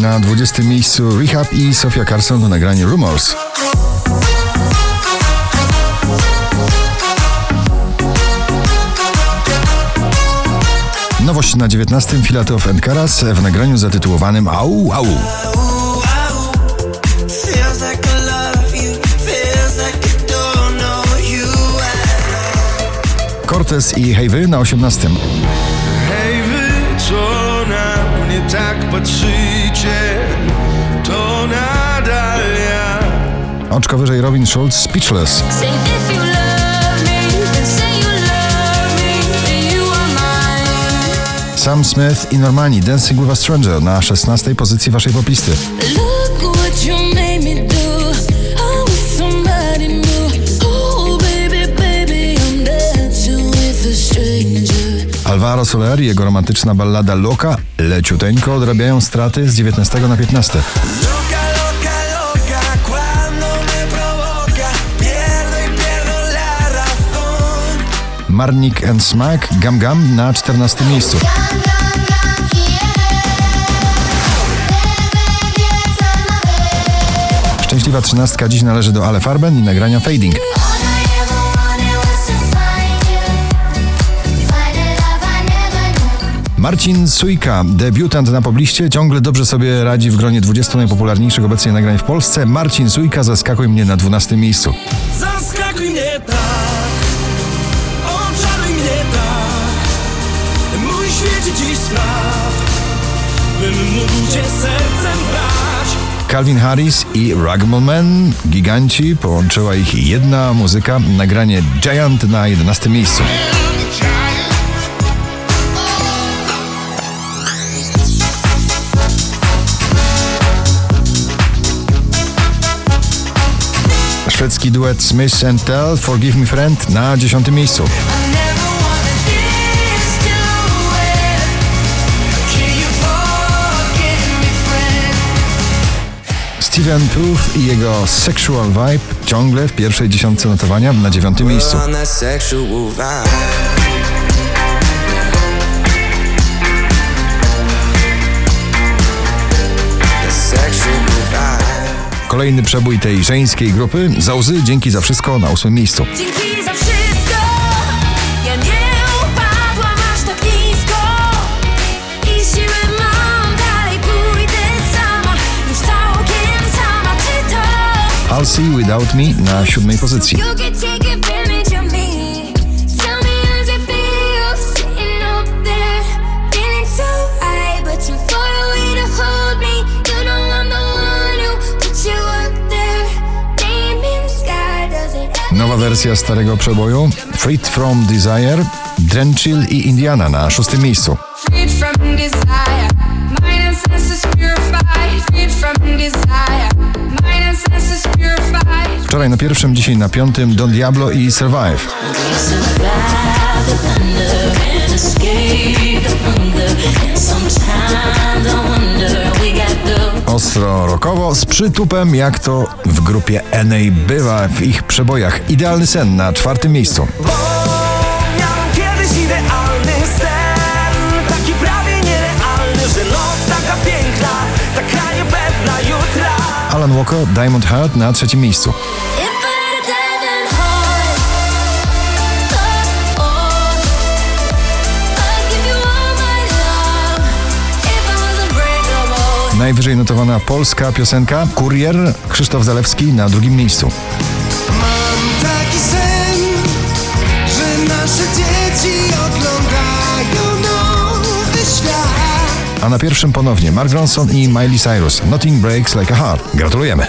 Na 20 miejscu Rehab i Sofia Carson w nagraniu Rumors. Nowość na 19 Filatov and Karas w nagraniu zatytułowanym Au Au. Cortez i Hejwy na 18. Hej wy, co na mnie tak patrzycie, Oczko wyżej Robin Schulz Speechless. Sam Smith i Normani Dancing with a Stranger na 16 pozycji waszej poplisty. Alvaro Soler i jego romantyczna ballada Loka leciuteńko odrabiają straty z 19 na 15. Marnik and Smack Gam Gam na 14 miejscu. Szczęśliwa trzynastka dziś należy do Ale Farben i nagrania Fading. Marcin Sujka, debiutant na pobliście, ciągle dobrze sobie radzi w gronie 20 najpopularniejszych obecnie nagrań w Polsce. Marcin Sujka, zaskakuj mnie na 12 miejscu. Zaskakuj mnie tak, Calvin Harris i Ragman Man, giganci, połączyła ich jedna muzyka, nagranie Giant na 11 miejscu. Szwedzki duet Smith and Tell, Forgive Me Friend na 10 miejscu. Steven Proof i jego Sexual Vibe ciągle w pierwszej dziesiątce notowania na dziewiątym miejscu. Kolejny przebój tej żeńskiej grupy, Zauzy, dzięki za wszystko na ósmym miejscu. In the sky. Does it ever Nowa wersja starego przeboju, Freed From Desire, Drenchill i Indiana na szóstym miejscu. Freed from desire, mind and senses purified. Wczoraj na pierwszym, dzisiaj na piątym Don Diablo i Survive. Ostro rokowo, z przytupem, jak to w grupie NA bywa w ich przebojach. Idealny sen na czwartym miejscu. Alan Walker, Diamond Heart na trzecim miejscu. Najwyżej notowana polska piosenka Kurier, Krzysztof Zalewski na drugim miejscu. Mam taki sen, że nasze dzieci oglądają A na pierwszym ponownie Mark Ronson i Miley Cyrus. Nothing Breaks Like a Heart. Gratulujemy.